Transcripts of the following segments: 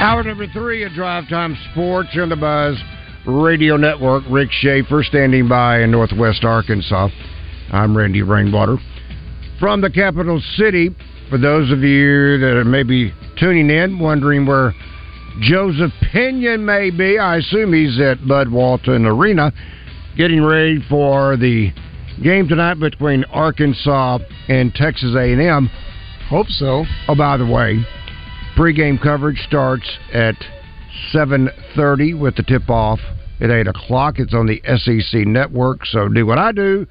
Hour number three of Drive Time Sports on the Buzz Radio Network. Rick Schaefer standing by in Northwest Arkansas. I'm Randy Rainwater. From the capital city, for those of you that are maybe tuning in, wondering where Joseph Pinion may be, I assume he's at Bud Walton Arena getting ready for the game tonight between Arkansas and Texas A&M. Hope so. Oh, by the way, pregame coverage starts at 7.30 with the tip-off at 8 o'clock. It's on the SEC network, so do what I do.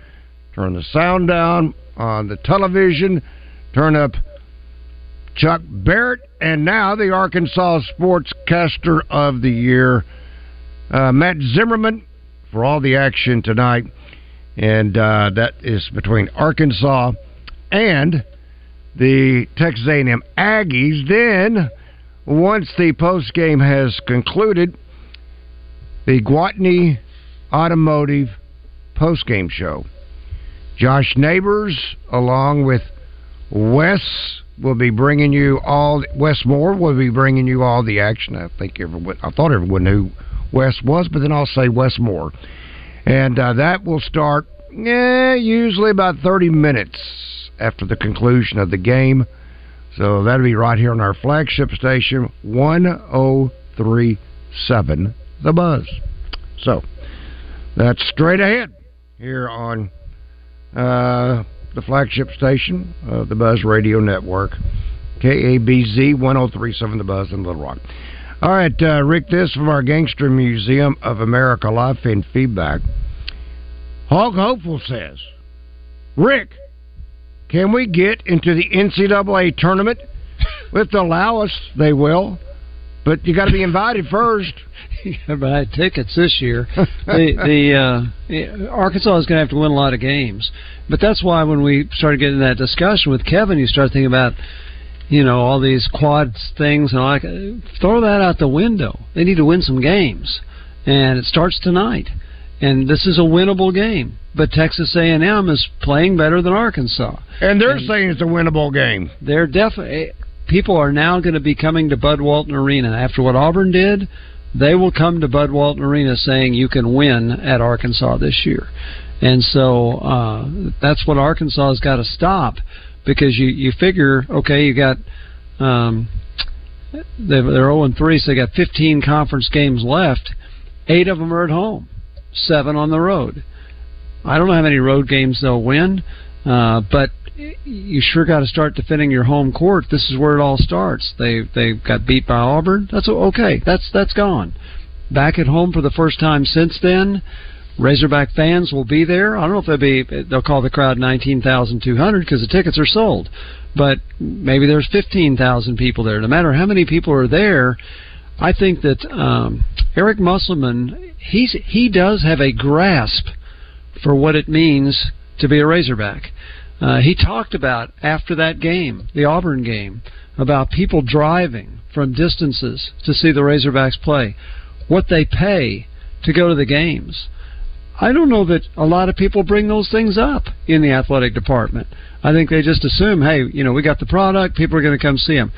Turn the sound down on the television. Turn up Chuck Barrett, and now the Arkansas Sportscaster of the Year, uh, Matt Zimmerman, for all the action tonight. And uh, that is between Arkansas and the Texas A&M Aggies. Then, once the post game has concluded, the Gwatney Automotive post game show. Josh Neighbors, along with Wes, will be bringing you all. Wes Moore will be bringing you all the action. I think everyone. I thought everyone knew Wes was, but then I'll say Wes Moore, and uh, that will start. Eh, usually about thirty minutes after the conclusion of the game. So that'll be right here on our flagship station, 1037 The Buzz. So that's straight ahead here on uh, the flagship station of the Buzz Radio Network, KABZ 1037 The Buzz in Little Rock. All right, uh, Rick, this from our Gangster Museum of America live and feedback. Hog Hopeful says, Rick, can we get into the NCAA tournament? If they allow us, they will. But you got to be invited first. you got to buy tickets this year. the the uh, Arkansas is going to have to win a lot of games, but that's why when we started getting that discussion with Kevin, you start thinking about you know all these quad things and all that. Throw that out the window. They need to win some games, and it starts tonight. And this is a winnable game, but Texas A&M is playing better than Arkansas. And they're and saying it's a winnable game. They're definitely people are now going to be coming to Bud Walton Arena after what Auburn did. They will come to Bud Walton Arena saying you can win at Arkansas this year, and so uh, that's what Arkansas has got to stop because you you figure okay you got um, they're, they're 0 and 3 so they got 15 conference games left, eight of them are at home, seven on the road. I don't know how many road games they'll win, uh, but you sure got to start defending your home court. This is where it all starts. They they got beat by Auburn. That's okay. That's that's gone. Back at home for the first time since then. Razorback fans will be there. I don't know if they'll be. They'll call the crowd nineteen thousand two hundred because the tickets are sold. But maybe there's fifteen thousand people there. No matter how many people are there, I think that um, Eric Musselman he's he does have a grasp for what it means to be a Razorback. Uh, he talked about after that game, the Auburn game, about people driving from distances to see the Razorbacks play, what they pay to go to the games. I don't know that a lot of people bring those things up in the athletic department. I think they just assume, hey, you know, we got the product, people are going to come see them.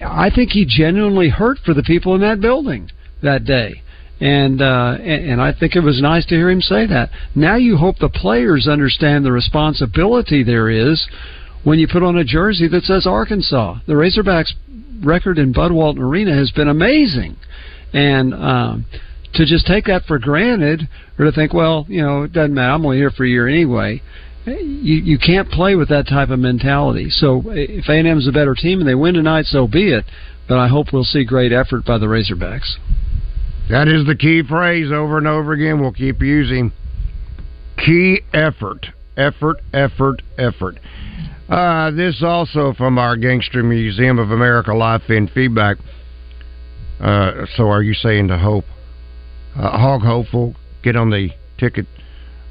I think he genuinely hurt for the people in that building that day and uh, and I think it was nice to hear him say that. Now you hope the players understand the responsibility there is when you put on a jersey that says Arkansas. The Razorbacks record in Bud Walton Arena has been amazing. And um, to just take that for granted or to think, well, you know, it doesn't matter. I'm only here for a year anyway. You you can't play with that type of mentality. So if A&M is a better team and they win tonight, so be it. But I hope we'll see great effort by the Razorbacks. That is the key phrase over and over again. We'll keep using key effort, effort, effort, effort. Uh, this also from our Gangster Museum of America live in feedback. Uh, so, are you saying to Hope, uh, Hog Hopeful, get on the ticket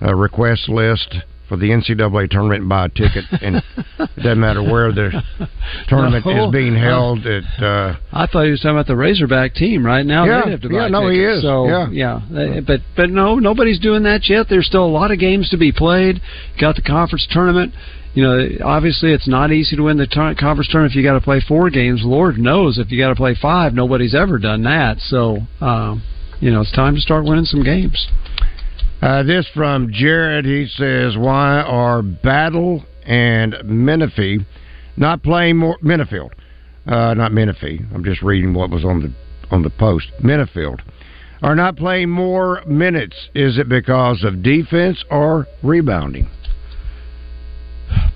uh, request list? For the NCAA tournament and buy a ticket, and it doesn't matter where the tournament no, is being held. At uh, I thought he was talking about the Razorback team right now. Yeah, they have to buy yeah, no, tickets. he is. So yeah, yeah, but but no, nobody's doing that yet. There's still a lot of games to be played. Got the conference tournament. You know, obviously it's not easy to win the t- conference tournament if you got to play four games. Lord knows if you got to play five, nobody's ever done that. So, um, you know, it's time to start winning some games. Uh, this from Jared. He says, "Why are Battle and Menifee not playing more Menifield? Uh, not Menifee. I'm just reading what was on the on the post. Menifield are not playing more minutes. Is it because of defense or rebounding?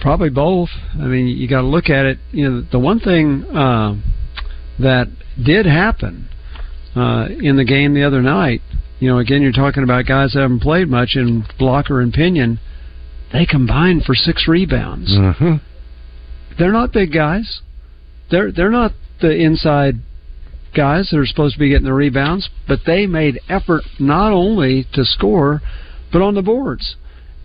Probably both. I mean, you got to look at it. You know, the one thing uh, that did happen uh, in the game the other night you know, again, you're talking about guys that haven't played much, and Blocker and Pinion, they combined for six rebounds. Mm-hmm. They're not big guys. They're they're not the inside guys that are supposed to be getting the rebounds, but they made effort not only to score, but on the boards.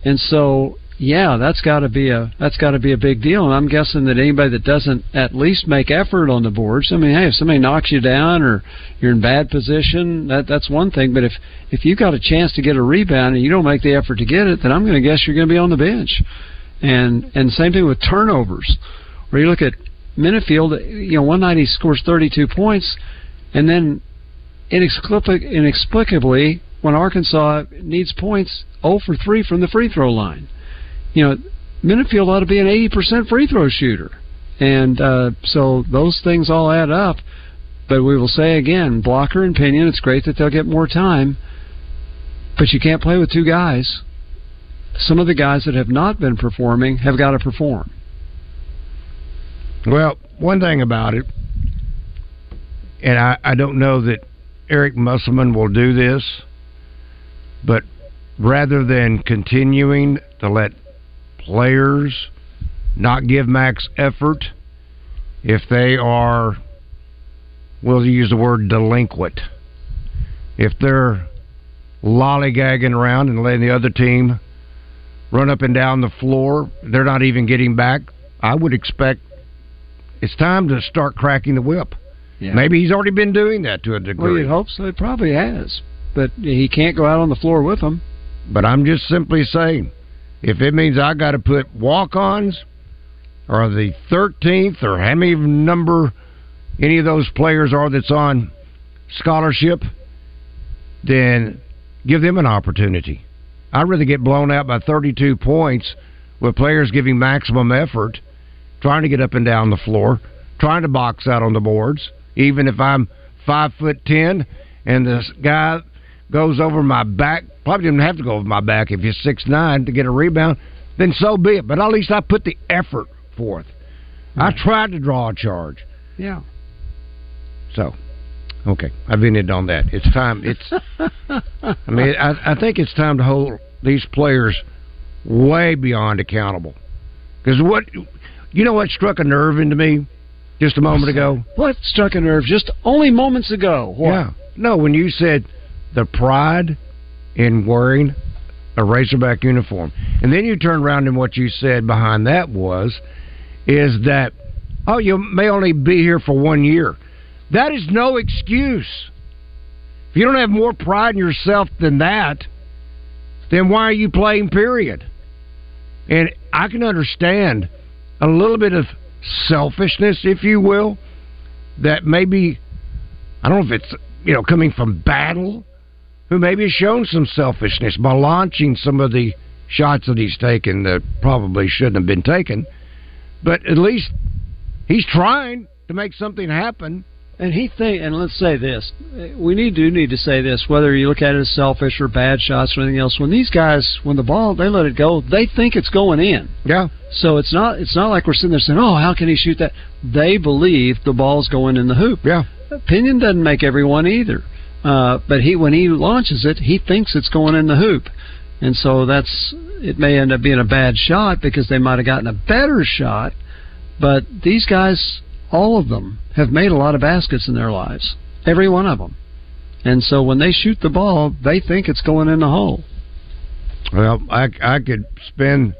And so yeah, that's got to be a that's got to be a big deal. And I'm guessing that anybody that doesn't at least make effort on the boards, I mean, hey, if somebody knocks you down or you're in bad position, that that's one thing. But if if you got a chance to get a rebound and you don't make the effort to get it, then I'm going to guess you're going to be on the bench. And and same thing with turnovers, where you look at Menifield, you know, one night he scores 32 points, and then inexplicably, when Arkansas needs points, 0 for 3 from the free throw line you know, Menifield ought to be an 80% free throw shooter. And uh, so those things all add up. But we will say again, blocker and pinion, it's great that they'll get more time, but you can't play with two guys. Some of the guys that have not been performing have got to perform. Well, one thing about it, and I, I don't know that Eric Musselman will do this, but rather than continuing to let players not give max effort if they are, we'll use the word delinquent. If they're lollygagging around and letting the other team run up and down the floor, they're not even getting back. I would expect it's time to start cracking the whip. Yeah. Maybe he's already been doing that to a degree. Well, you'd hope so. He probably has, but he can't go out on the floor with them. But I'm just simply saying, if it means I got to put walk-ons or the 13th or how many number any of those players are that's on scholarship, then give them an opportunity. I'd rather get blown out by 32 points with players giving maximum effort, trying to get up and down the floor, trying to box out on the boards, even if I'm five foot ten and this guy goes over my back. Probably didn't have to go over my back if you're six nine to get a rebound. Then so be it. But at least I put the effort forth. I tried to draw a charge. Yeah. So, okay, I've ended on that. It's time. It's. I mean, I, I think it's time to hold these players way beyond accountable. Because what, you know, what struck a nerve into me just a moment ago. What struck a nerve just only moments ago? What? Yeah. No, when you said the pride in wearing a Razorback uniform. And then you turn around and what you said behind that was, is that, oh, you may only be here for one year. That is no excuse. If you don't have more pride in yourself than that, then why are you playing, period? And I can understand a little bit of selfishness, if you will, that maybe, I don't know if it's, you know, coming from battle who maybe has shown some selfishness by launching some of the shots that he's taken that probably shouldn't have been taken. but at least he's trying to make something happen. And he think, and let's say this: we need to need to say this, whether you look at it as selfish or bad shots or anything else. When these guys, when the ball they let it go, they think it's going in. Yeah. So it's not it's not like we're sitting there saying, "Oh, how can he shoot that?" They believe the ball's going in the hoop. Yeah. Opinion doesn't make everyone either. Uh, but he, when he launches it, he thinks it's going in the hoop, and so that's it. May end up being a bad shot because they might have gotten a better shot. But these guys, all of them, have made a lot of baskets in their lives. Every one of them. And so when they shoot the ball, they think it's going in the hole. Well, I, I could spend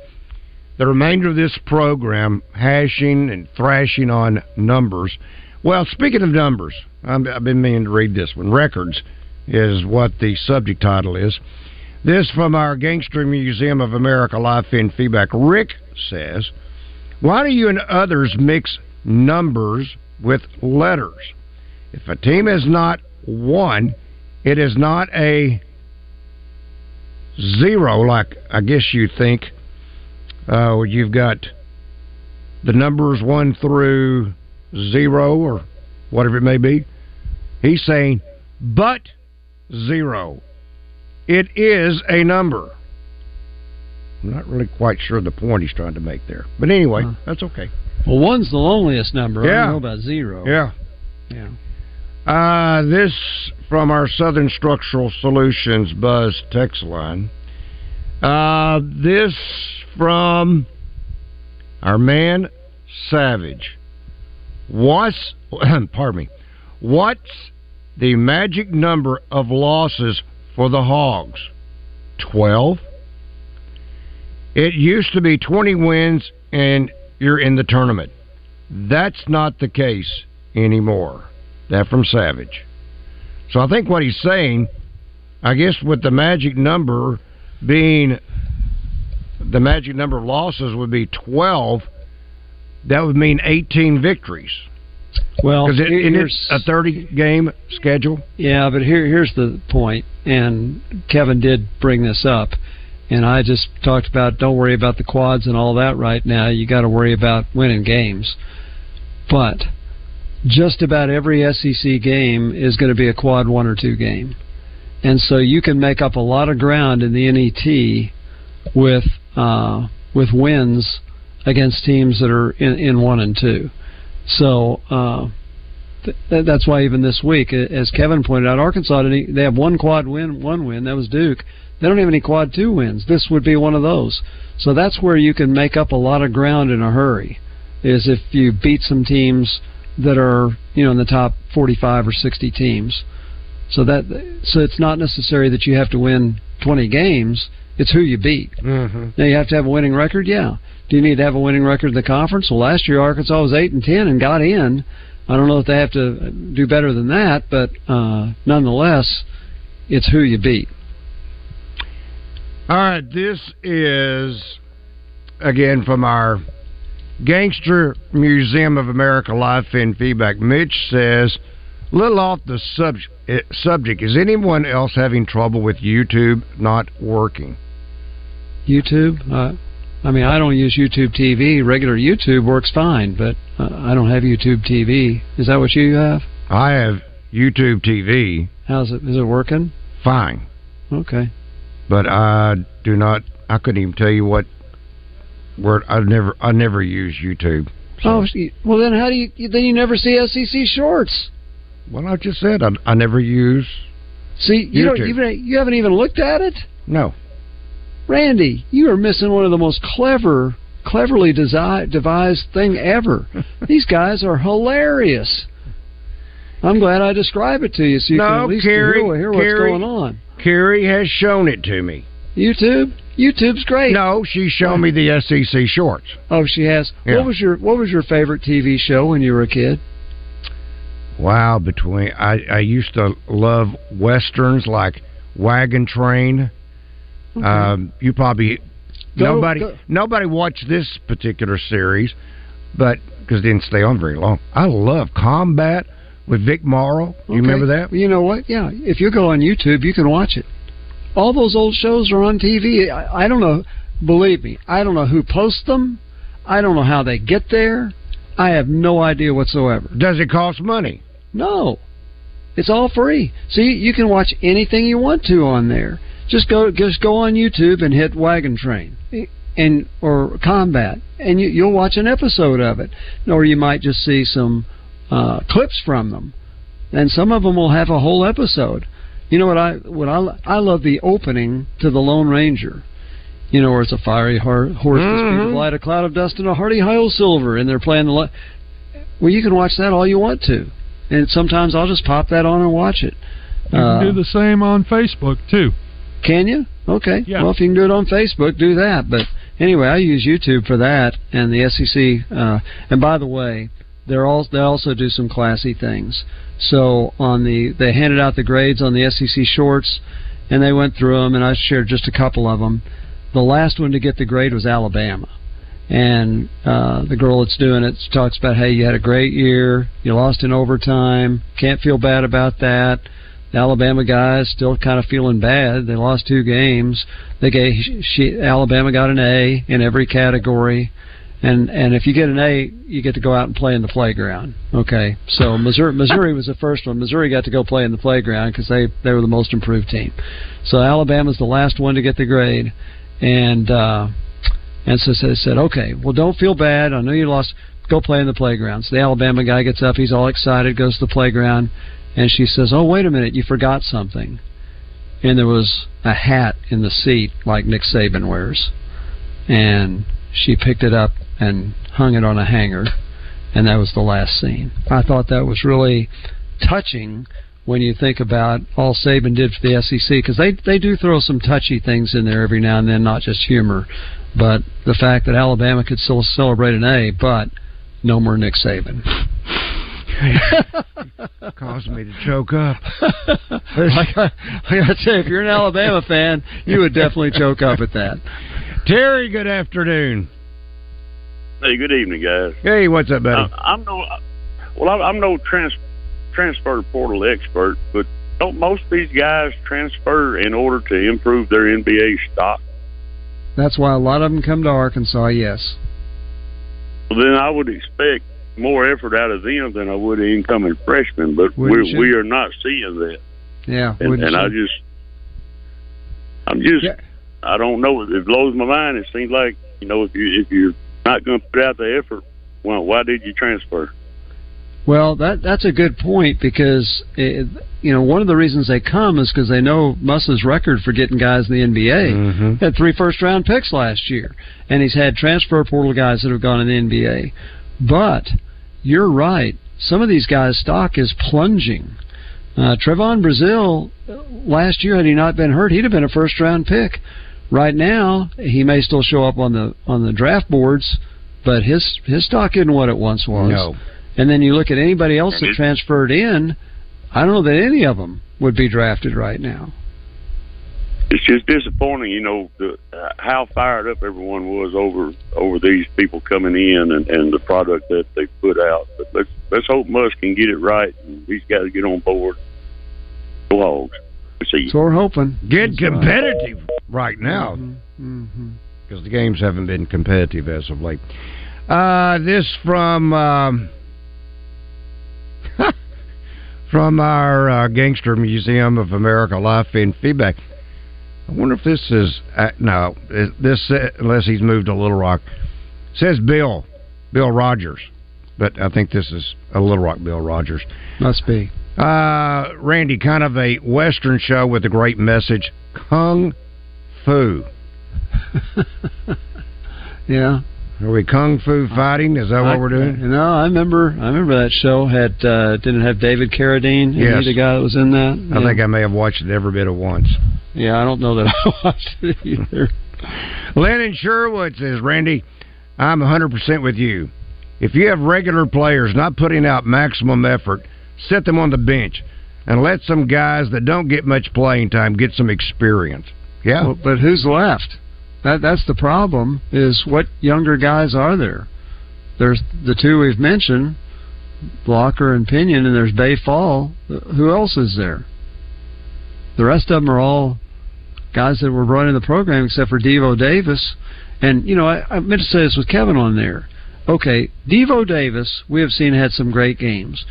the remainder of this program hashing and thrashing on numbers. Well, speaking of numbers, i have been meaning to read this one. Records is what the subject title is. This from our Gangster Museum of America live in feedback. Rick says, "Why do you and others mix numbers with letters? If a team is not one, it is not a zero like I guess you think. Uh, you've got the numbers one through zero or whatever it may be. He's saying, but zero. It is a number. I'm not really quite sure the point he's trying to make there. But anyway, huh. that's okay. Well, one's the loneliest number. Yeah. I don't know about zero. Yeah. Yeah. Uh, this from our Southern Structural Solutions Buzz text line. Uh, this from our man Savage. What's pardon me? What's the magic number of losses for the Hogs? 12? It used to be 20 wins and you're in the tournament. That's not the case anymore. That from Savage. So I think what he's saying, I guess with the magic number being the magic number of losses would be 12, that would mean 18 victories. Well, because it, it's a thirty game schedule. Yeah, but here here's the point, and Kevin did bring this up, and I just talked about don't worry about the quads and all that right now. You got to worry about winning games, but just about every SEC game is going to be a quad one or two game, and so you can make up a lot of ground in the NET with uh, with wins against teams that are in, in one and two. So uh, th- that's why even this week, as Kevin pointed out, Arkansas they have one quad win, one win. That was Duke. They don't have any quad two wins. This would be one of those. So that's where you can make up a lot of ground in a hurry. Is if you beat some teams that are you know in the top 45 or 60 teams. So that so it's not necessary that you have to win 20 games. It's who you beat. Mm-hmm. Now you have to have a winning record. Yeah, do you need to have a winning record in the conference? Well, last year Arkansas was eight and ten and got in. I don't know if they have to do better than that, but uh, nonetheless, it's who you beat. All right, this is again from our Gangster Museum of America live feed feedback. Mitch says, little off the sub- eh, subject. Is anyone else having trouble with YouTube not working? YouTube? Uh, I mean, I don't use YouTube TV. Regular YouTube works fine, but uh, I don't have YouTube TV. Is that what you have? I have YouTube TV. How's it? Is it working? Fine. Okay. But I do not. I couldn't even tell you what word. I never. I never use YouTube. So. Oh, well then how do you? Then you never see SEC shorts. Well, I just said I, I never use. See, you YouTube. don't even. You haven't even looked at it. No. Randy, you are missing one of the most clever, cleverly desi- devised thing ever. These guys are hilarious. I'm glad I describe it to you so you no, can at least Carrie, hear, hear what's Carrie, going on. Carrie has shown it to me. YouTube? YouTube's great. No, she's shown me the SEC shorts. Oh, she has. Yeah. What was your What was your favorite TV show when you were a kid? Wow, between I I used to love westerns like Wagon Train. Okay. Um, you probably go, nobody go. nobody watched this particular series, but because it didn't stay on very long. I love Combat with Vic Morrow. You okay. remember that? You know what? Yeah, if you go on YouTube, you can watch it. All those old shows are on TV. I, I don't know. Believe me, I don't know who posts them. I don't know how they get there. I have no idea whatsoever. Does it cost money? No. It's all free. See, you can watch anything you want to on there. Just go just go on YouTube and hit Wagon Train and or Combat and you, you'll watch an episode of it. Or you might just see some uh, clips from them. And some of them will have a whole episode. You know what I what I I love the opening to the Lone Ranger. You know where it's a fiery horse mm-hmm. with light a cloud of dust and a hearty high silver, and they're playing the. Li- well, you can watch that all you want to, and sometimes I'll just pop that on and watch it. You uh, can do the same on Facebook too. Can you? Okay. Yeah. Well, if you can do it on Facebook, do that. But anyway, I use YouTube for that and the SEC. Uh, and by the way, they're all they also do some classy things. So on the they handed out the grades on the SEC shorts, and they went through them, and I shared just a couple of them. The last one to get the grade was Alabama, and uh, the girl that's doing it talks about, hey, you had a great year, you lost in overtime, can't feel bad about that. The Alabama guys still kind of feeling bad. They lost two games. They gave she Alabama got an A in every category and and if you get an A, you get to go out and play in the playground. Okay, so Missouri Missouri was the first one. Missouri got to go play in the playground because they they were the most improved team. So Alabama's the last one to get the grade, and uh, and so they said, okay, well don't feel bad. I know you lost. Go play in the playground. So the Alabama guy gets up. He's all excited. Goes to the playground, and she says, oh wait a minute, you forgot something. And there was a hat in the seat like Nick Saban wears, and she picked it up and hung it on a hanger, and that was the last scene. I thought that was really touching when you think about all Saban did for the SEC because they they do throw some touchy things in there every now and then, not just humor, but the fact that Alabama could still celebrate an A, but no more Nick Saban. caused me to choke up. like, I, like I say, if you're an Alabama fan, you would definitely choke up at that. Terry, good afternoon. Hey, good evening, guys. Hey, what's up, buddy? Uh, I'm no, well, I'm no trans, transfer portal expert, but don't most of these guys transfer in order to improve their NBA stock? That's why a lot of them come to Arkansas. Yes. Well, then I would expect more effort out of them than I would incoming freshmen, but we we are not seeing that. Yeah, and, and I just, I'm just, yeah. I don't know. It blows my mind. It seems like you know if you if you're not going to put out the effort, well, why did you transfer? Well, that that's a good point because it, you know one of the reasons they come is because they know Muss's record for getting guys in the NBA mm-hmm. had three first round picks last year, and he's had transfer portal guys that have gone in the NBA. But you're right, some of these guys' stock is plunging. Uh, Trevon Brazile last year, had he not been hurt, he'd have been a first round pick. Right now, he may still show up on the on the draft boards, but his his stock isn't what it once was. No. And then you look at anybody else that transferred in. I don't know that any of them would be drafted right now. It's just disappointing, you know, the, uh, how fired up everyone was over over these people coming in and, and the product that they put out. But let's let's hope Muss can get it right and these guys get on board. Go Hogs. See. So we're hoping. Get That's competitive right, right now. Because mm-hmm. mm-hmm. the games haven't been competitive as of late. Uh, this from um, from our uh, Gangster Museum of America live in feedback. I wonder if this is uh, no this uh, unless he's moved to Little Rock. says Bill Bill Rogers, but I think this is a Little Rock Bill Rogers. Must be. Uh, Randy, kind of a Western show with a great message. Kung Fu. yeah. Are we kung fu fighting? Is that what we're doing? No, I remember. I remember that show had uh, didn't have David Carradine. Yes, the guy that was in that. I think I may have watched it every bit of once. Yeah, I don't know that I watched it either. Lennon Sherwood says, Randy, I'm 100% with you. If you have regular players not putting out maximum effort, set them on the bench and let some guys that don't get much playing time get some experience. Yeah, well, but who's left? That that's the problem. Is what younger guys are there? There's the two we've mentioned, Blocker and Pinion, and there's Baye Fall. Who else is there? The rest of them are all guys that were running the program, except for Devo Davis. And you know, I, I meant to say this with Kevin on there. Okay, Devo Davis, we have seen had some great games.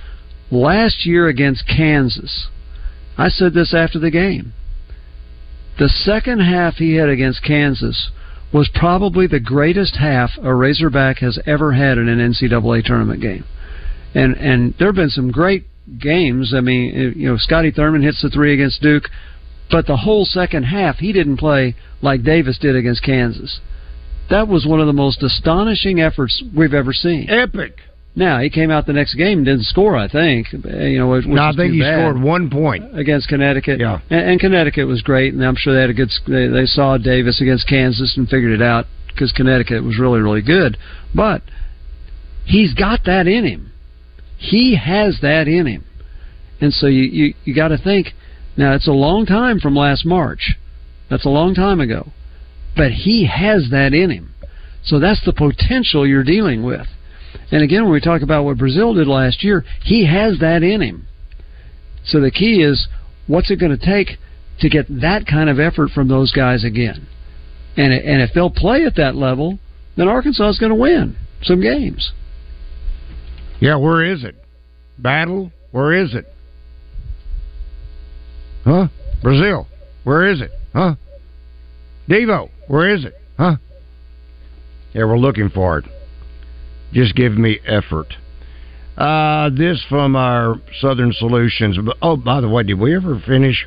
Last year against Kansas, I said this after the game. The second half he had against Kansas was probably the greatest half a Razorback has ever had in an NCAA tournament game. And and there have been some great games. I mean, you know, Scotty Thurman hits the three against Duke, but the whole second half he didn't play like Davis did against Kansas. That was one of the most astonishing efforts we've ever seen. Epic. Now he came out the next game and didn't score. I think eh, you know. Which no, I think he scored one point against Connecticut. Yeah, and, and, Connecticut was great, and I'm sure they had a good. They, they saw Davis against Kansas and figured it out because Connecticut was really really good. But he's got that in him. He has that in him, and so you you, you got to think. Now it's a long time from last March. That's a long time ago, but he has that in him. So that's the potential you're dealing with. And again, when we talk about what Brazile did last year, he has that in him. So the key is what's it going to take to get that kind of effort from those guys again? And and if they'll play at that level, then Arkansas is going to win some games. Yeah, where is it? Battle, where is it? Huh? Brazile? where is it? Huh? Devo, where is it? Huh? Yeah, we're looking for it. Just give me effort. Uh, this from our Southern Solutions. Oh, by the way, did we ever finish?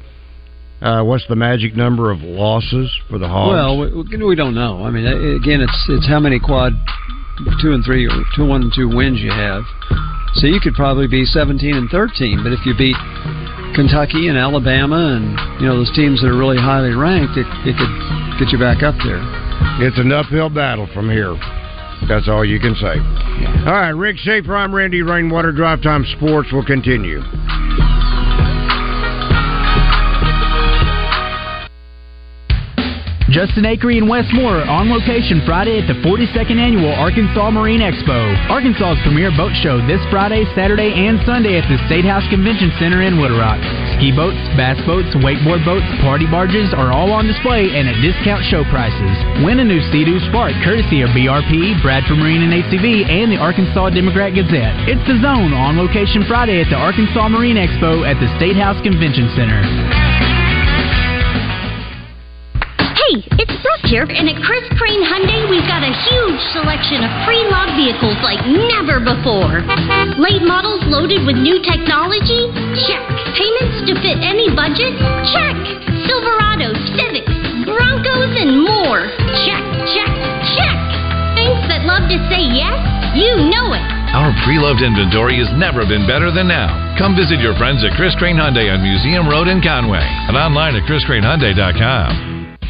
Uh, what's the magic number of losses for the Hogs? Well, we, we don't know. I mean, again, it's it's how many quad two and three or two one and two wins you have. So you could probably be seventeen and thirteen. But if you beat Kentucky and Alabama and you know those teams that are really highly ranked, it, it could get you back up there. It's an uphill battle from here. That's all you can say. All right, Rick Schaefer, I'm Randy Rainwater. Drive Time Sports will continue. Justin Acree and Wes Moore are on location Friday at the 42nd Annual Arkansas Marine Expo. Arkansas's premier boat show this Friday, Saturday, and Sunday at the State House Convention Center in Little Rock. Ski boats, bass boats, wakeboard boats, party barges are all on display and at discount show prices. Win a new Sea-Doo Spark courtesy of BRP, Bradford Marine and ACV, and the Arkansas Democrat Gazette. It's the Zone on location Friday at the Arkansas Marine Expo at the State House Convention Center. Here, and at Chris Crane Hyundai, we've got a huge selection of pre-loved vehicles like never before. Late models loaded with new technology? Check. Payments to fit any budget? Check. Silverados, Civics, Broncos, and more. Check, check, check. Thanks that love to say yes? You know it. Our pre-loved inventory has never been better than now. Come visit your friends at Chris Crane Hyundai on Museum Road in Conway and online at chriscranehyundai.com.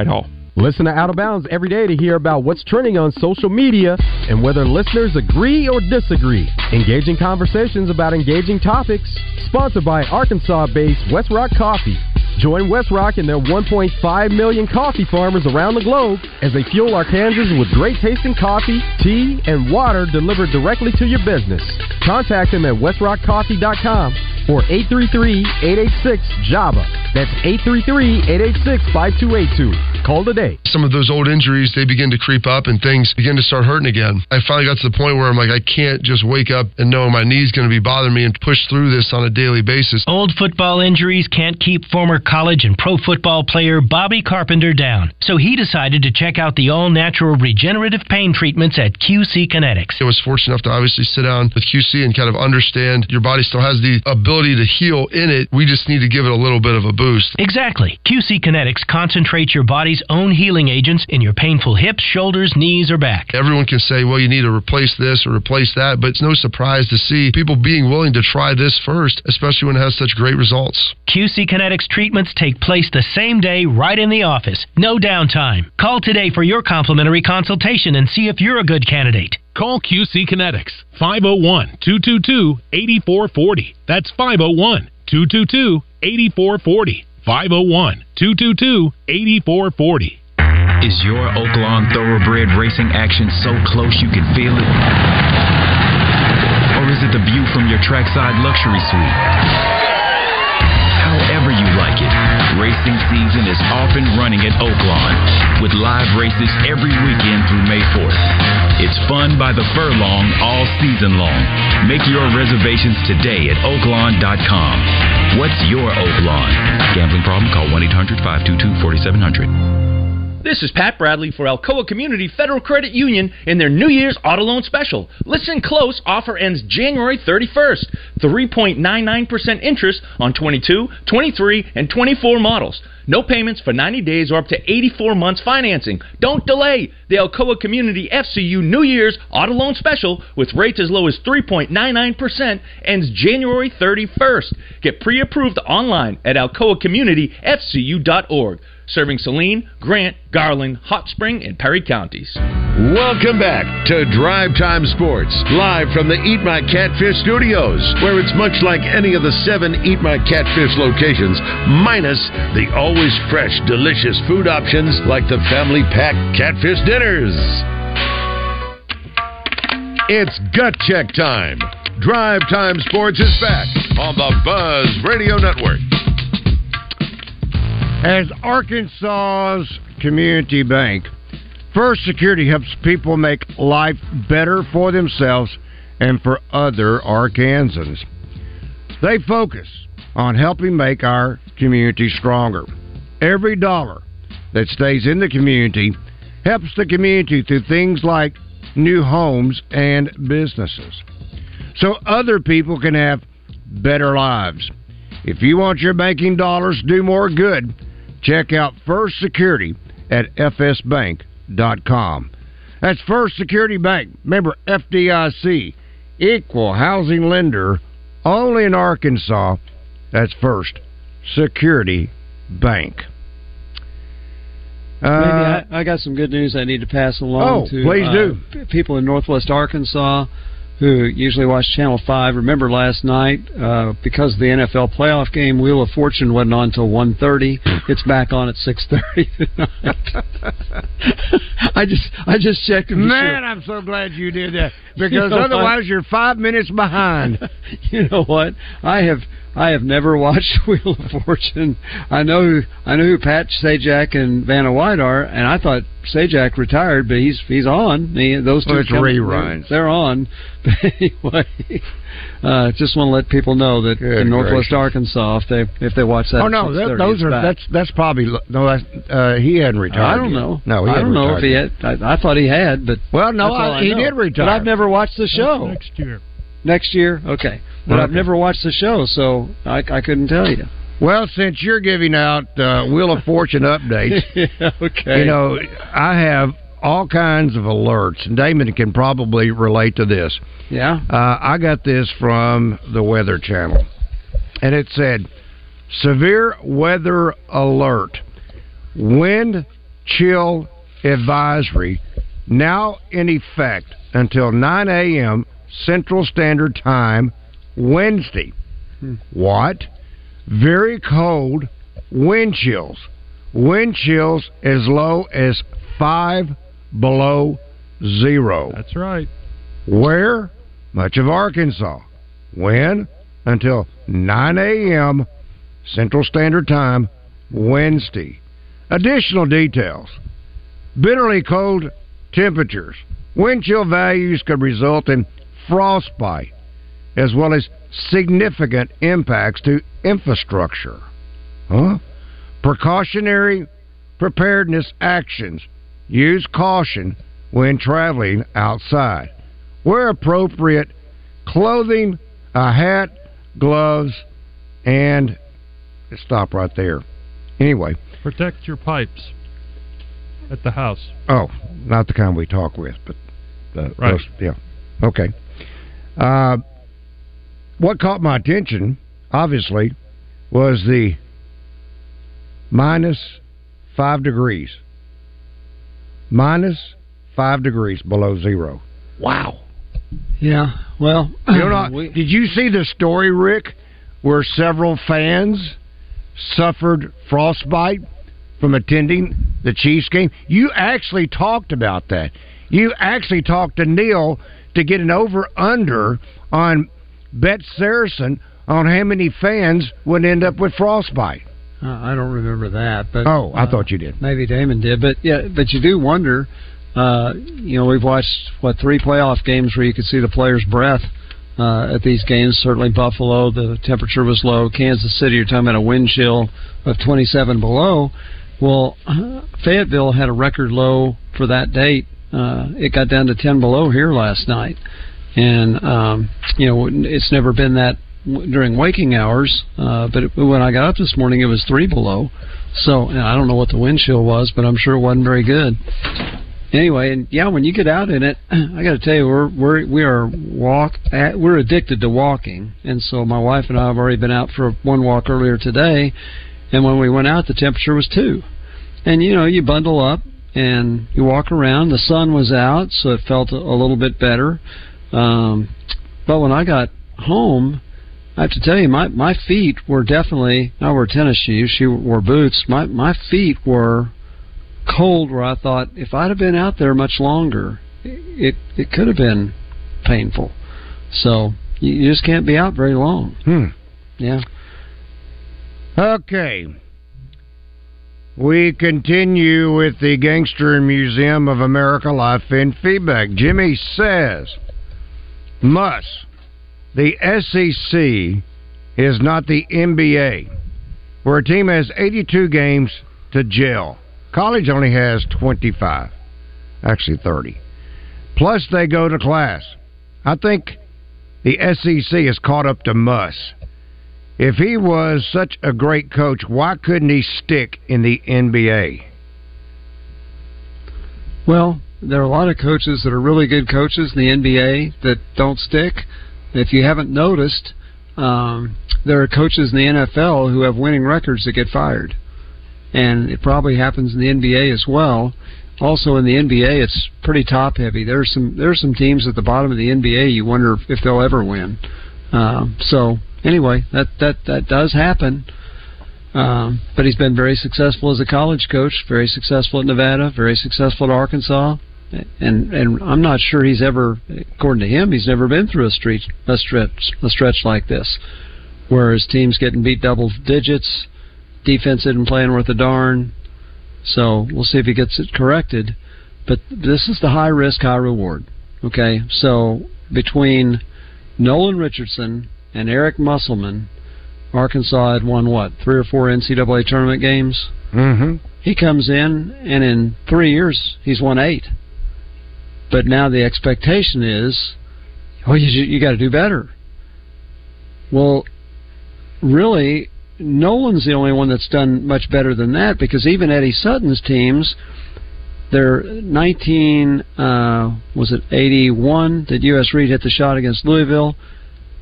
Whitehall. Listen to Out of Bounds every day to hear about what's trending on social media and whether listeners agree or disagree. Engaging conversations about engaging topics. Sponsored by Arkansas based West Rock Coffee. Join West Rock and their 1.5 million coffee farmers around the globe as they fuel Arkansans with great tasting coffee, tea, and water delivered directly to your business. Contact them at westrockcoffee.com or 833-886-JAVA. That's 833-886-5282. Call today. Some of those old injuries, they begin to creep up and things begin to start hurting again. I finally got to the point where I'm like, I can't just wake up and know my knee's going to be bothering me and push through this on a daily basis. Old football injuries can't keep former college and pro football player Bobby Carpenter down. So he decided to check out the all natural regenerative pain treatments at QC Kinetix. I was fortunate enough to obviously sit down with QC and kind of understand your body still has the ability to heal in it. We just need to give it a little bit of a boost. Exactly. QC Kinetix concentrates your body's own healing agents in your painful hips, shoulders, knees, or back. Everyone can say, well, you need to replace this or replace that, but it's no surprise to see people being willing to try this first, especially when it has such great results. QC Kinetix treatments take place the same day right in the office. No downtime. Call today for your complimentary consultation and see if you're a good candidate. Call QC Kinetix 501 222 8440. That's 501 222 8440. 501 222 8440. Is your Oaklawn Thoroughbred racing action so close you can feel it? Or is it the view from your trackside luxury suite? However you racing season is off and running at Oaklawn with live races every weekend through May 4th. It's fun by the furlong all season long. Make your reservations today at oaklawn.com. What's your Oaklawn? Gambling problem? Call 1 800 522 4700. This is Pat Bradley for Alcoa Community Federal Credit Union in their New Year's Auto Loan Special. Listen close, offer ends January 31st. 3.99% interest on 22, 23, and 24 models. No payments for 90 days or up to 84 months financing. Don't delay. The Alcoa Community FCU New Year's Auto Loan Special with rates as low as 3.99% ends January 31st. Get pre-approved online at alcoacommunityfcu.org serving Saline, Grant, Garland, Hot Spring, and Perry counties. Welcome back to Drive Time Sports, live from the Eat My Catfish studios, where it's much like any of the seven Eat My Catfish locations, minus the always fresh, delicious food options like the family pack catfish dinners. It's gut check time. Drive Time Sports is back on the Buzz Radio Network. As Arkansas's community bank, First Security helps people make life better for themselves and for other Arkansans. They focus on helping make our community stronger. Every dollar that stays in the community helps the community through things like new homes and businesses. So other people can have better lives. If you want your banking dollars to do more good, Check out First Security at fsbank.com. That's First Security Bank. Member FDIC, equal housing lender, only in Arkansas. That's First Security Bank. Uh, Maybe I, I, got some good news I need to pass along oh, to please uh, do. people in Northwest Arkansas who usually watch Channel Five. Remember last night uh, because the NFL playoff game, Wheel of Fortune wasn't on until one thirty. It's back on at six thirty tonight. I just I just checked. Man, sure. I'm so glad you did that because you know otherwise what? you're five minutes behind. you know what? I have I have never watched Wheel of Fortune. I know who I know who Pat Sajak and Vanna White are, and I thought Sajak retired, but he's he's on. He, those two well, it's reruns. They're, they're, on. But anyway, uh, just want to let people know that Good in Northwest gracious. Arkansas, if they if they watch that, oh no, that, those are back. that's that's probably no. That's, uh, he hadn't retired. I don't know. No, he I don't know if he yet. had. I, I, thought he had, but well, no, I, he know. did retire. But I've never watched the show. That's next year. Next year, okay. But Okay. I've never watched the show, so I, I couldn't tell you. Well, since you're giving out uh, Wheel of Fortune updates, okay. you know I have all kinds of alerts, and Damon can probably relate to this. Yeah. Uh, I got this from the Weather Channel, and it said severe weather alert, wind chill advisory now in effect until 9 a.m. Central Standard Time Wednesday. Hmm. What? Very cold wind chills. Wind chills as low as five below zero. That's right. Where? Much of Arkansas. When? Until 9 a.m. Central Standard Time, Wednesday. Additional details. Bitterly cold temperatures. Wind chill values could result in frostbite, as well as significant impacts to infrastructure. Huh? Precautionary preparedness actions. Use caution when traveling outside. Wear appropriate clothing, a hat, gloves, and stop right there. Anyway, Protect your pipes. at the house. Oh, not the kind we talk with, but the, Right. those- yeah. Okay. Uh, what caught my attention, obviously, was the minus five degrees. Minus five degrees below zero. Wow. Yeah. Well, You know, not- did you see the story, Rick, where several fans suffered frostbite from attending the Chiefs game? You actually talked about that. You actually talked to Neil to get an over under on Bet Saracen on how many fans would end up with frostbite. Uh, I don't remember that, but Oh, I uh, thought you did. Maybe Damon did, but yeah, but you do wonder. Uh, you know, we've watched what three playoff games where you could see the players' breath uh, at these games. Certainly, Buffalo, the temperature was low. Kansas City, you're talking about a wind chill of 27 below. Well, uh, Fayetteville had a record low for that date. Uh, it got down to 10 below here last night, and um, you know it's never been that during waking hours. Uh, but it, when I got up this morning, it was three below. So I don't know what the wind chill was, but I'm sure it wasn't very good. Anyway, and yeah, when you get out in it, I got to tell you, we're we're we are walk at, we're addicted to walking, and so my wife and I have already been out for one walk earlier today, and when we went out, the temperature was two, and you know you bundle up and you walk around. The sun was out, so it felt a, a little bit better. Um, but when I got home, I have to tell you, my my feet were definitely. I wore tennis shoes. She wore boots. My my feet were cold. Where I thought if I'd have been out there much longer, it it could have been painful. So you, you just can't be out very long. Hmm. Yeah. Okay. We continue with the Gangster Museum of America Life in feedback. Jimmy says, Muss, the SEC is not the NBA, where a team has 82 games to jail. College only has 25, actually 30. Plus, they go to class. I think the SEC is caught up to Muss. If he was such a great coach, why couldn't he stick in the NBA? Well, there are a lot of coaches that are really good coaches in the NBA that don't stick. If you haven't noticed, um, there are coaches in the NFL who have winning records that get fired, and it probably happens in the NBA as well. Also, in the NBA, it's pretty top heavy. There's some there's some teams at the bottom of the NBA you wonder if they'll ever win. Um, so anyway, that that that does happen. Um, but he's been very successful as a college coach, very successful at Nevada, very successful at Arkansas, and and I'm not sure he's ever, according to him, he's never been through a street a stretch a stretch like this, where his team's getting beat double digits, defense isn't playing worth a darn. So we'll see if he gets it corrected. But this is the high risk, high reward. Okay, so between Nolan Richardson and Eric Musselman, Arkansas had won what three or four NCAA tournament games. Mm-hmm. He comes in, and in three years, he's won eight. But now the expectation is, oh, you you got to do better. Well, really, Nolan's the only one that's done much better than that because even Eddie Sutton's teams, they're 19, uh, was it 81 that U.S. Reed hit the shot against Louisville?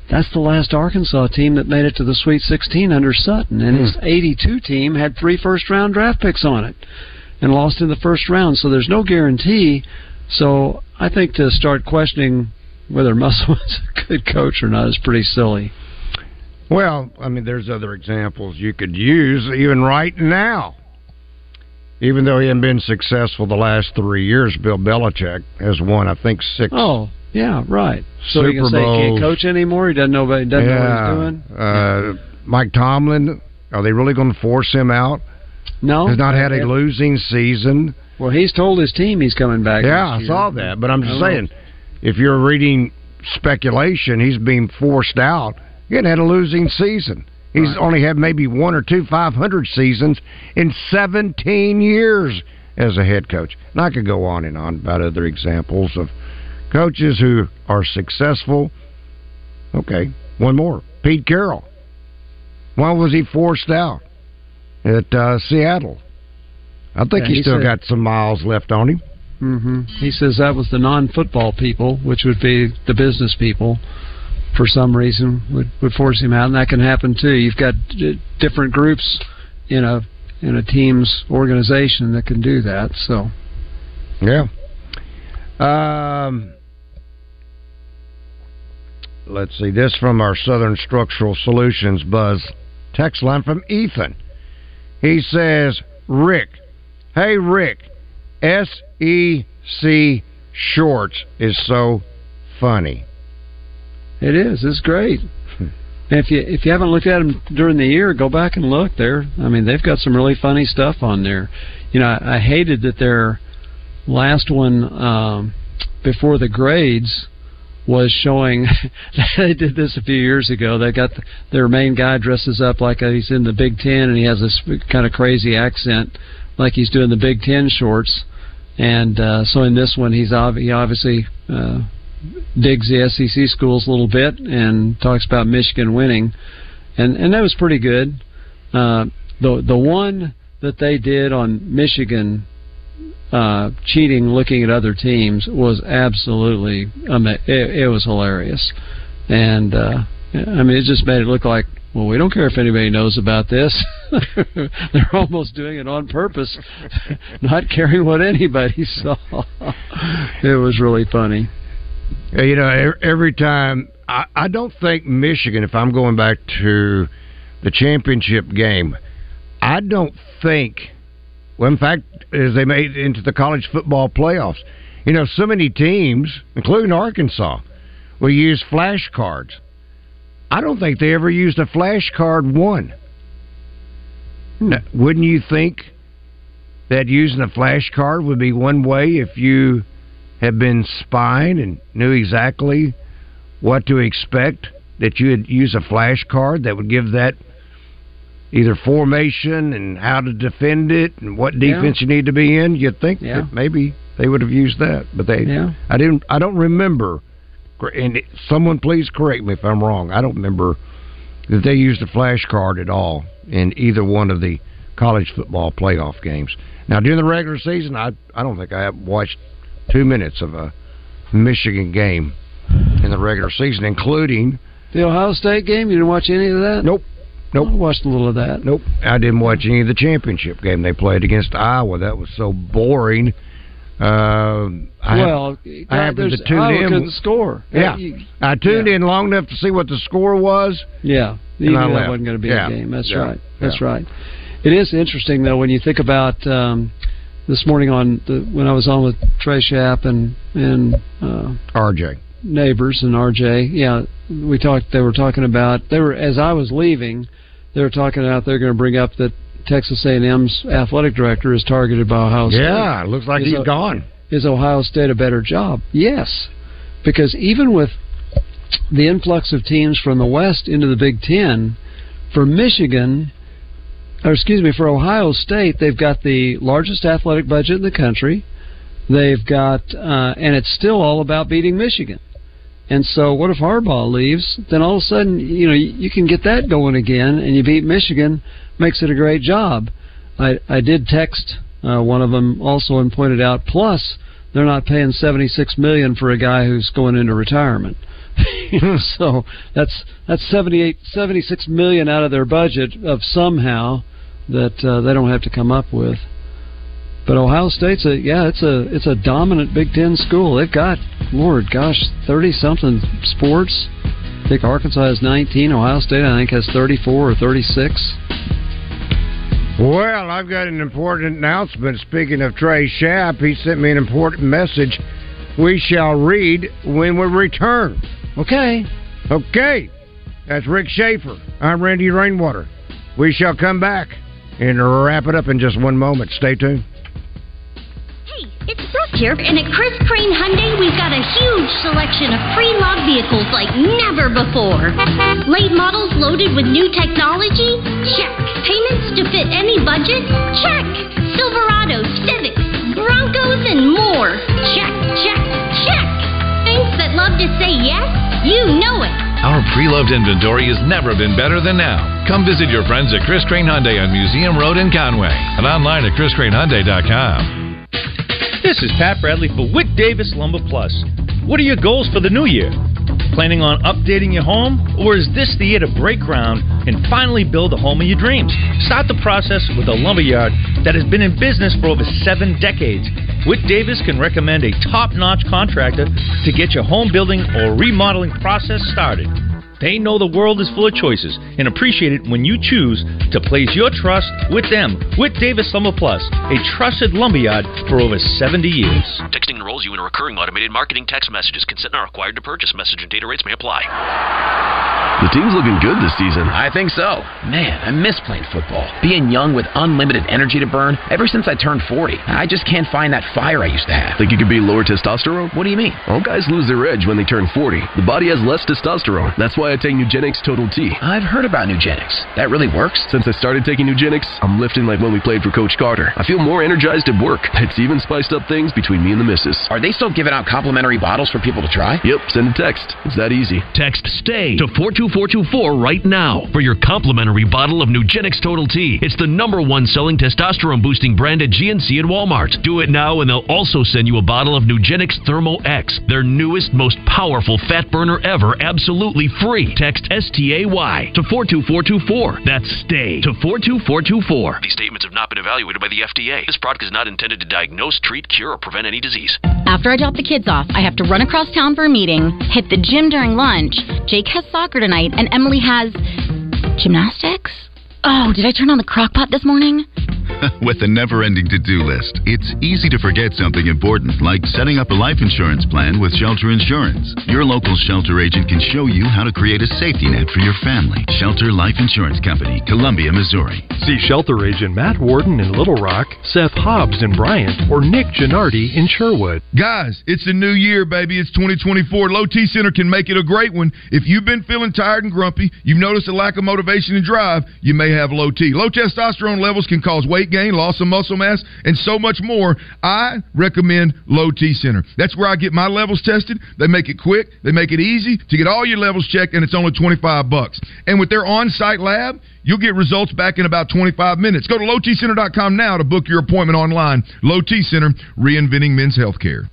That's the last Arkansas team that made it to the Sweet 16 under Sutton, and his 82 team had three first round draft picks on it and lost in the first round. So there's no guarantee. So I think to start questioning whether Musselman's a good coach or not is pretty silly. Well, I mean, there's other examples you could use even right now. Even though he hasn't been successful the last three years, Bill Belichick has won, I think, six. Oh, yeah, right. So Super you can say he can't coach anymore. He doesn't know. He doesn't know what he's doing. Uh, Mike Tomlin, are they really going to force him out? No, has not had a losing season. Well, he's told his team he's coming back. Yeah, I saw that, but I'm just I don't know. saying, if you're reading speculation, he's being forced out. He hadn't had a losing season. He's only had maybe one or two 500 seasons in 17 years as a head coach. And I could go on and on about other examples of coaches who are successful. Okay, one more. Pete Carroll. Why was he forced out at uh, Seattle? I think Yeah, he's he still said- got some miles left on him. hmm He says that was the non-football people, which would be the business people, for some reason would would force him out, and that can happen too. You've got d- different groups in a in a team's organization that can do that. So Yeah. Um, let's see. This from our Southern Structural Solutions Buzz text line from Ethan. He says, Rick, hey, Rick, SEC Shorts is so funny. it is. It's great. And if you if you haven't looked at them during the year, go back and look. There, I mean, they've got some really funny stuff on there. You know, I, I hated that their last one um, before the grades was showing. they did this a few years ago. They got the, their main guy dresses up like he's in the Big Ten, and he has this kind of crazy accent, like he's doing the Big Ten shorts. And uh, so in this one, he's ob- he obviously. Uh, digs the SEC schools a little bit and talks about Michigan winning, and and that was pretty good. Uh, the the one that they did on Michigan uh, cheating, looking at other teams, was absolutely it, it was hilarious, and uh, I mean it just made it look like. Well, we don't care if anybody knows about this. They're almost doing it on purpose, not caring what anybody saw. it was really funny. You know, every time I, I don't think Michigan. If I'm going back to the championship game, I don't think. Well, in fact, as they made into the college football playoffs, you know, so many teams, including Arkansas, will use flashcards. I don't think they ever used a flashcard one. Wouldn't you think that using a flashcard would be one way if you had been spying and knew exactly what to expect, that you would use a flashcard that would give that either formation and how to defend it and what defense you need to be in. You'd think Yeah. that maybe they would have used that, but they. Yeah. I didn't. I don't remember. And it- someone please correct me if I'm wrong. I don't remember that they used a flashcard at all in either one of the college football playoff games. Now during the regular season, I I don't think I have watched two minutes of a Michigan game in the regular season, including The Ohio State game, you didn't watch any of that? Nope. Nope. I watched a little of that. Nope. I didn't watch any of the championship game they played against Iowa. That was so boring. Uh, I well, I happened to tune Iowa in. couldn't score. Yeah, You- I tuned in long enough to see what the score was. Yeah, you knew that left. wasn't going to be Yeah. a game. That's Yeah. right. That's Yeah. right. It is interesting though when you think about um, this morning on the when I was on with Trey Schaap and and uh, RJ neighbors and RJ. Yeah, we talked. They were talking about they were as I was leaving. They were talking about they're going to bring up that Texas A&M's athletic director is targeted by Ohio State. Yeah, it looks like Is he's O- gone. Is Ohio State a better job? Yes, because even with the influx of teams from the West into the Big Ten, for Michigan, or excuse me, for Ohio State, they've got the largest athletic budget in the country. They've got, uh, and it's still all about beating Michigan. And so, what if Harbaugh leaves? Then all of a sudden, you know, you, can get that going again, and you beat Michigan, makes it a great job. I I did text uh, one of them also and pointed out. Plus, they're not paying seventy six million for a guy who's going into retirement. so that's that's seventy eight seventy six million out of their budget of somehow that uh, they don't have to come up with. But Ohio State's a yeah, it's a it's a dominant Big Ten school. They've got Lord gosh, thirty something sports. I think Arkansas has nineteen. Ohio State I think has thirty four or thirty six. Well, I've got an important announcement. Speaking of Trey Schaap, he sent me an important message. We shall read when we return. Okay. Okay. That's Rick Schaefer. I'm Randy Rainwater. We shall come back and wrap it up in just one moment. Stay tuned. It's Brooke here, and at Chris Crane Hyundai, we've got a huge selection of pre-loved vehicles like never before. Late models loaded with new technology? Check. Payments to fit any budget? Check. Silverados, Civics, Broncos, and more? Check, check, check. Thanks that love to say yes? You know it. Our pre-loved inventory has never been better than now. Come visit your friends at Chris Crane Hyundai on Museum Road in Conway and online at chriscranehyundai.com. This is Pat Bradley for Whit Davis Lumber Plus. What are your goals for the new year? Planning on updating your home? Or is this the year to break ground and finally build the home of your dreams? Start the process with a lumberyard that has been in business for over seven decades. Whit Davis can recommend a top notch contractor to get your home building or remodeling process started. They know the world is full of choices and appreciate it when you choose to place your trust with them. Whit Davis Lumber Plus, a trusted lumberyard for over 70 years. Texting enrolls you in a recurring automated marketing text messages. Consent not required to purchase. Message and data rates may apply. The team's looking good this season. I think so. Man, I miss playing football. Being young with unlimited energy to burn. Ever since I turned 40, I just can't find that fire I used to have. Think you could be lower testosterone? What do you mean? All guys lose their edge when they turn 40. The body has less testosterone. That's why I take Nugenix Total T. I've heard about Nugenix. That really works? Since I started taking Nugenix, I'm lifting like when we played for Coach Carter. I feel more energized at work. It's even spiced up things between me and the missus. Are they still giving out complimentary bottles for people to try? Yep, send a text. It's that easy. Text STAY to 42424 right now for your complimentary bottle of Nugenix Total T. It's the number one selling testosterone boosting brand at GNC and Walmart. Do it now and they'll also send you a bottle of Nugenix Thermo X, their newest, most powerful fat burner ever, absolutely free. Text STAY to 42424. That's STAY to 42424. These statements have not been evaluated by the FDA. This product is not intended to diagnose, treat, cure, or prevent any disease. After I drop the kids off, I have to run across town for a meeting, hit the gym during lunch. Jake has soccer tonight, and Emily has gymnastics. Oh, did I turn on the crock pot this morning? With a never ending to do list, it's easy to forget something important like setting up a life insurance plan with Shelter Insurance. Your local shelter agent can show you how to create a safety net for your family. Shelter Life Insurance Company, Columbia, Missouri. See shelter agent Matt Warden in Little Rock, Seth Hobbs in Bryant, or Nick Gennardi in Sherwood. Guys, it's a new year, baby. It's 2024. Low T Center can make it a great one. If you've been feeling tired and grumpy, you've noticed a lack of motivation and drive, you may have low T. Low testosterone levels can cause weight gain, loss of muscle mass, and so much more. I recommend Low T Center. That's where I get my levels tested. They make it quick, they make it easy to get all your levels checked, and it's only 25 bucks. And with their on-site lab, you'll get results back in about 25 minutes. Go to lowtcenter.com now to book your appointment online. Low T Center, reinventing men's healthcare.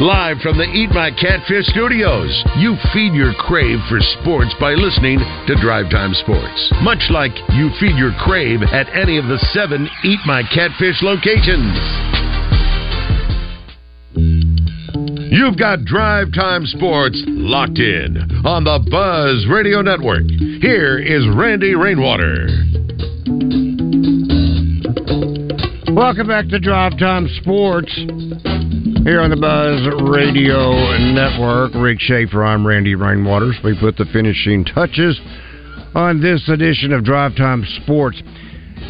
Live from the Eat My Catfish studios, you feed your crave for sports by listening to Drive Time Sports. Much like you feed your crave at any of the seven Eat My Catfish locations. You've got Drive Time Sports locked in on the Buzz Radio Network. Here is Randy Rainwater. Welcome back to Drive Time Sports here on the Buzz Radio Network. Rick Schaefer, I'm Randy Rainwaters. We put the finishing touches on this edition of Drive Time Sports.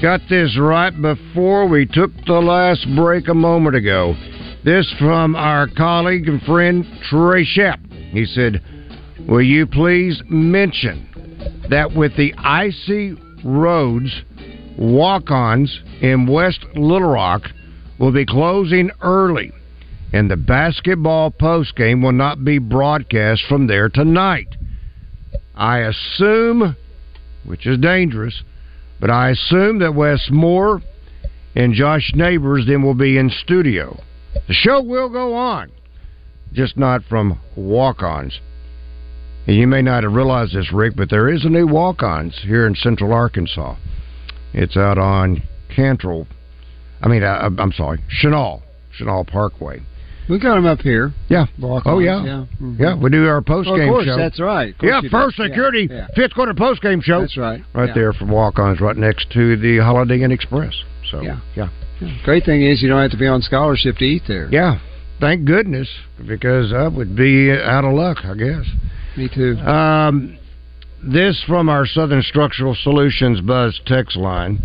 Got this right before we took the last break a moment ago. This from our colleague and friend Trey Schaap. He said, Will you please mention that with the icy roads, walk ons in West Little Rock will be closing early, and the basketball postgame will not be broadcast from there tonight. I assume, which is dangerous, but I assume that Wes Moore and Josh Neighbors then will be in studio. The show will go on, just not from walk ons. And you may not have realized this, Rick, but there is a new walk ons here in Central Arkansas. It's out on Cantrell. I mean, uh, I'm sorry, Chenal, Chenal Parkway. We got them up here. Yeah. Oh yeah. yeah. Mhm. Yeah, we do our post game show. of course, show. that's right. Yeah, first do. Security, yeah. fifth quarter post game show. That's right. Right Yeah. there from Walk Ons, right next to the Holiday Inn Express. So Yeah. yeah. Great thing is you don't have to be on scholarship to eat there. Yeah. Thank goodness, because I would be out of luck, I guess. Me too. Um, this from our Southern Structural Solutions Buzz text line.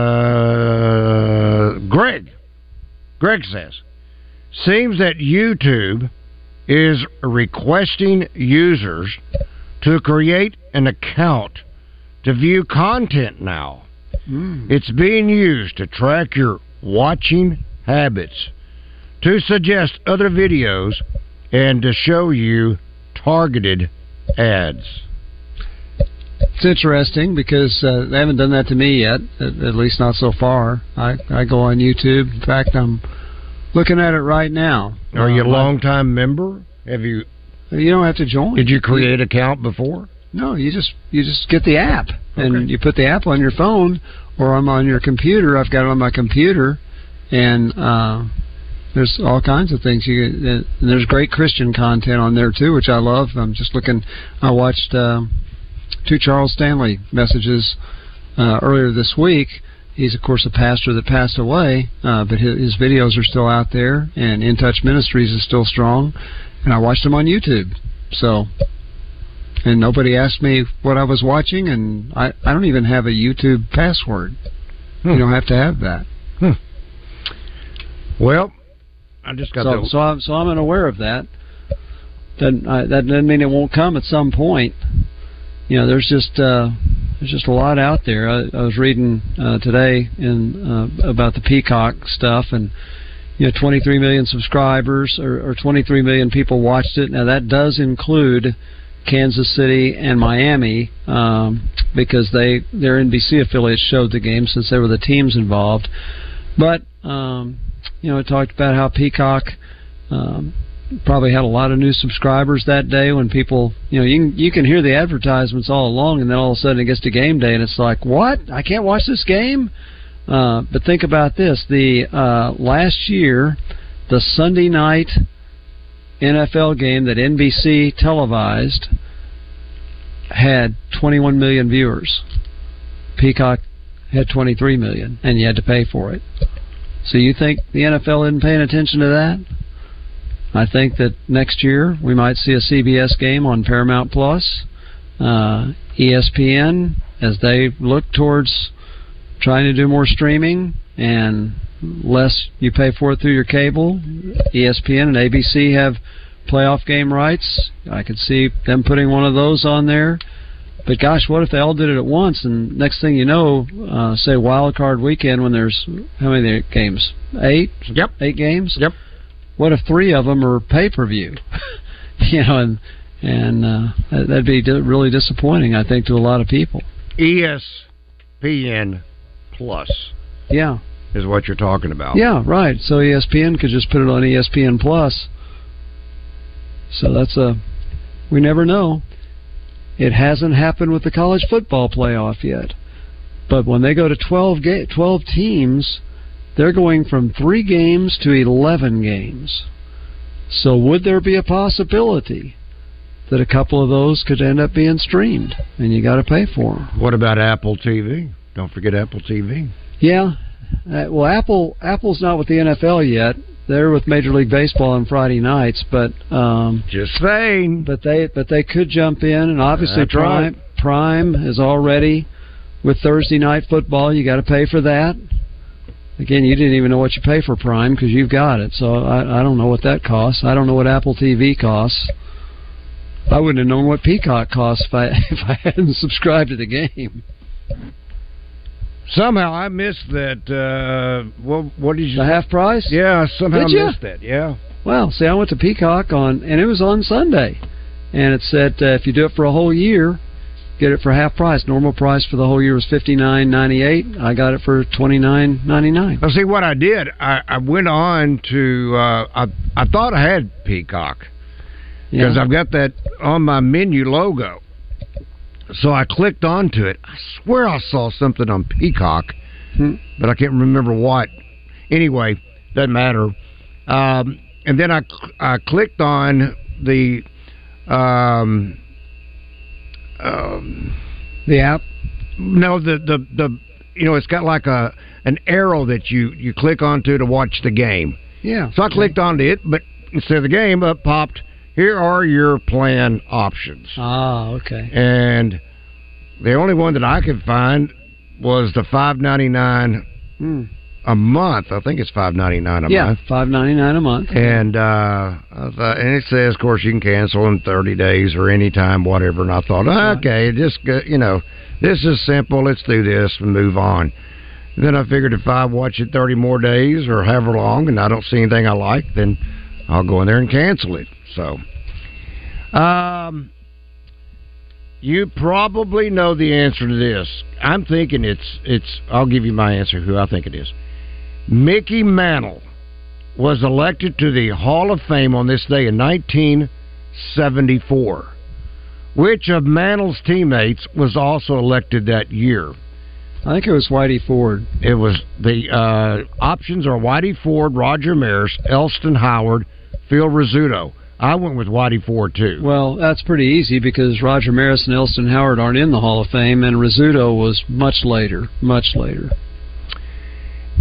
Uh, Greg. Greg says, seems that YouTube is requesting users to create an account to view content now. It's being used to track your watching habits, to suggest other videos, and to show you targeted ads. it's interesting because uh, they haven't done that to me yet. At, at least not so far. I I go on YouTube. In fact, I'm looking at it right now. Are you a Uh, long time member? Have you? You don't have to join. Did you create an account before? No, you just you just get the app and you put the app on your phone or I'm on your computer. I've got it on my computer, and uh, there's all kinds of things. You get, and there's great Christian content on there too, which I love. I'm just looking. I watched uh, two Charles Stanley messages uh, earlier this week. He's of course a pastor that passed away, uh, but his, his videos are still out there, and In Touch Ministries is still strong. And I watched them on YouTube. So and nobody asked me what I was watching, and I I don't even have a YouTube password. You don't have to have that. Well, I just got so the- so I'm so I'm unaware of that. Doesn't I, that doesn't mean it won't come at some point. You know, there's just uh, there's just a lot out there. I, I was reading uh, today in uh, about the Peacock stuff, and you know, 23 million subscribers or, or 23 million people watched it. Now that does include Kansas City and Miami um, because they their NBC affiliates showed the game since they were the teams involved. But um, you know, it talked about how Peacock um, probably had a lot of new subscribers that day when people, you know, you can, you can hear the advertisements all along, and then all of a sudden it gets to game day, and it's like, what? I can't watch this game. Uh, but think about this: the uh, last year, the Sunday night NFL game that NBC televised had 21 million viewers. Peacock had 23 million, and you had to pay for it. So you think the NFL isn't paying attention to that? I think that next year we might see a CBS game on Paramount Plus, uh, ESPN, as they look towards trying to do more streaming and less you pay for it through your cable. ESPN and ABC have playoff game rights. I could see them putting one of those on there. But gosh, what if they all did it at once? And next thing you know, uh, say wild card weekend when there's how many games? Eight. Yep. Eight games. Yep. What if three of them are pay per view? you know, and and uh, that- that'd be really disappointing, I think, to a lot of people. ESPN Plus Yeah. is what you're talking about. Yeah, right. So ESPN could just put it on ESPN Plus. So that's a we never know. It hasn't happened with the college football playoff yet. But when they go to 12 ga- 12 teams, they're going from 3 games to 11 games. So would there be a possibility that a couple of those could end up being streamed and you got to pay for them? What about Apple TV? Don't forget Apple TV. Yeah. Uh, well, Apple Apple's not with the NFL yet. They're with Major League Baseball on Friday nights, but um, just saying. But they but they could jump in, and obviously That's Prime Prime is already with Thursday night football. You got to pay for that. Again, you didn't even know what you pay for Prime because you've got it. So I, I don't know what that costs. I don't know what Apple TV costs. I wouldn't have known what Peacock costs if I if I hadn't subscribed to the game. Somehow I missed that. Uh, what, what did you? The half price? Yeah, somehow Did ya? missed that. Yeah. Well, see, I went to Peacock on, and it was on Sunday, and it said uh, if you do it for a whole year, get it for half price. Normal price for the whole year was fifty nine ninety eight. I got it for twenty nine ninety nine. Well, see what I did. I, I went on to. Uh, I I thought I had Peacock because Yeah. I've got that on my menu logo. So I clicked onto it. I swear I saw something on Peacock, Hmm. but I can't remember what. Anyway, doesn't matter. Um, and then I I clicked on the um, um, the app. No, the the the you know it's got like a an arrow that you you click onto to watch the game. Yeah. So I clicked onto it, but instead of the game, up popped. Here are your plan options. Ah, okay. And the only one that I could find was the five ninety nine Hmm. A month. I think it's five ninety nine a month. yeah, month. five ninety nine a month. And uh, thought, and it says, of course, you can cancel in thirty days or any time, whatever. And I thought, okay, just you know, this is simple. Let's do this and move on. Then I figured if I watch it thirty more days or however long, and I don't see anything I like, then I'll go in there and cancel it. So, um, You probably know the answer to this. I'm thinking it's it's. I'll give you my answer. Who I think it is. Mickey Mantle was elected to the Hall of Fame on this day in 1974. Which of Mantle's teammates was also elected that year? I think it was Whitey Ford. It was the uh, options are Whitey Ford, Roger Maris, Elston Howard, Phil Rizzuto. I went with Whitey Ford too. Well, that's pretty easy because Roger Maris and Elston Howard aren't in the Hall of Fame, and Rizzuto was much later, much later.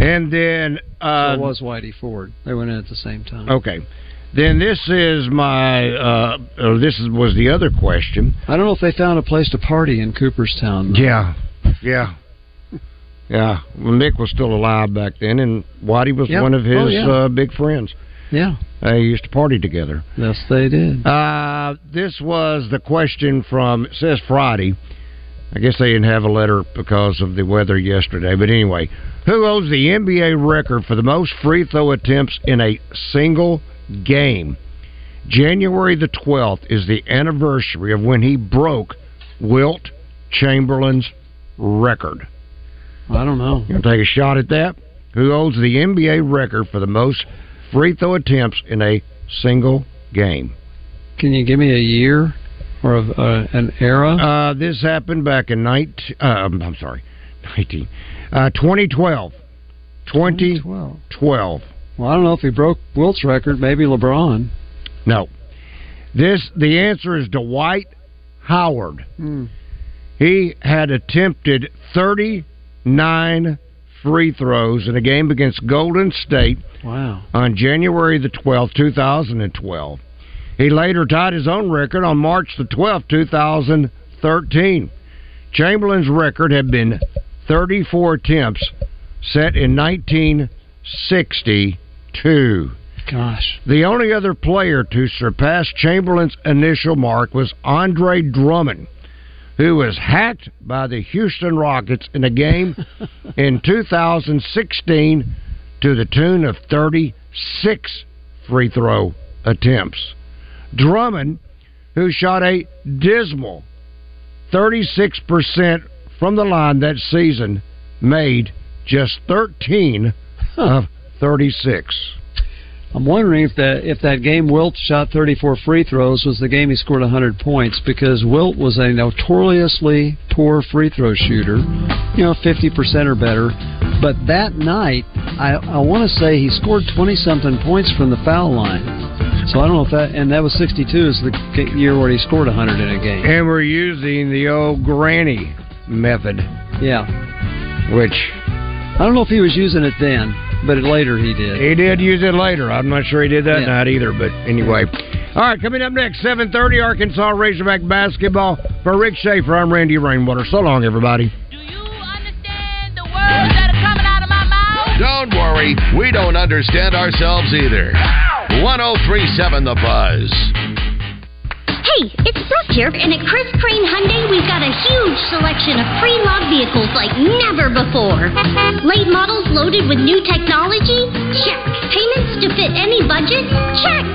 And then uh, so it was Whitey Ford. They went in at the same time. Okay. Then this is my. Uh, uh, this is, was the other question. I don't know if they found a place to party in Cooperstown. Though. Yeah, yeah, yeah. Well, Mick was still alive back then, and Whitey was Yep. one of his Oh, yeah. uh, big friends. Yeah. They used to party together. Yes, they did. Uh, this was the question from it says Friday. I guess they didn't have a letter because of the weather yesterday. But anyway, who owns the NBA record for the most free throw attempts in a single game? January the 12th is the anniversary of when he broke Wilt Chamberlain's record. I don't know. You want to take a shot at that? Who holds the NBA record for the most free throw attempts in a single game? Can you give me a year or a, uh, an era? Uh, this happened back in 19. Uh, I'm sorry, 19. Uh, 2012. 2012. Well, I don't know if he broke Wilt's record. Maybe LeBron. No. This the answer is Dwight Howard. Hmm. He had attempted 39 free throws in a game against Golden State Wow. on January the 12th, 2012. He later tied his own record on March the 12th, 2013. Chamberlain's record had been 34 attempts set in 1962. Gosh. The only other player to surpass Chamberlain's initial mark was Andre Drummond, who was hacked by the Houston Rockets in a game in 2016 to the tune of 36 free throw attempts. Drummond, who shot a dismal 36% from the line that season, made just 13 of 36. I'm wondering if that if that game Wilt shot 34 free throws was the game he scored 100 points because Wilt was a notoriously poor free throw shooter, you know, 50% or better. But that night, I I want to say he scored 20 something points from the foul line. So I don't know if that and that was 62 is the year where he scored 100 in a game. And we're using the old granny method, Yeah, which I don't know if he was using it then, but later he did. he did use it later. I'm not sure he did that Yeah. night either, but anyway. All right, coming up next, 7:30 Arkansas Razorback basketball. For Rick Schaefer, I'm Randy Rainwater. So long, everybody. Don't worry, we don't understand ourselves either. 1037 The Buzz. Hey, it's Brooke here, and at Chris Crane Hyundai, we've got a huge selection of pre-log vehicles like never before. Late models loaded with new technology? Check. Payments to fit any budget? Check.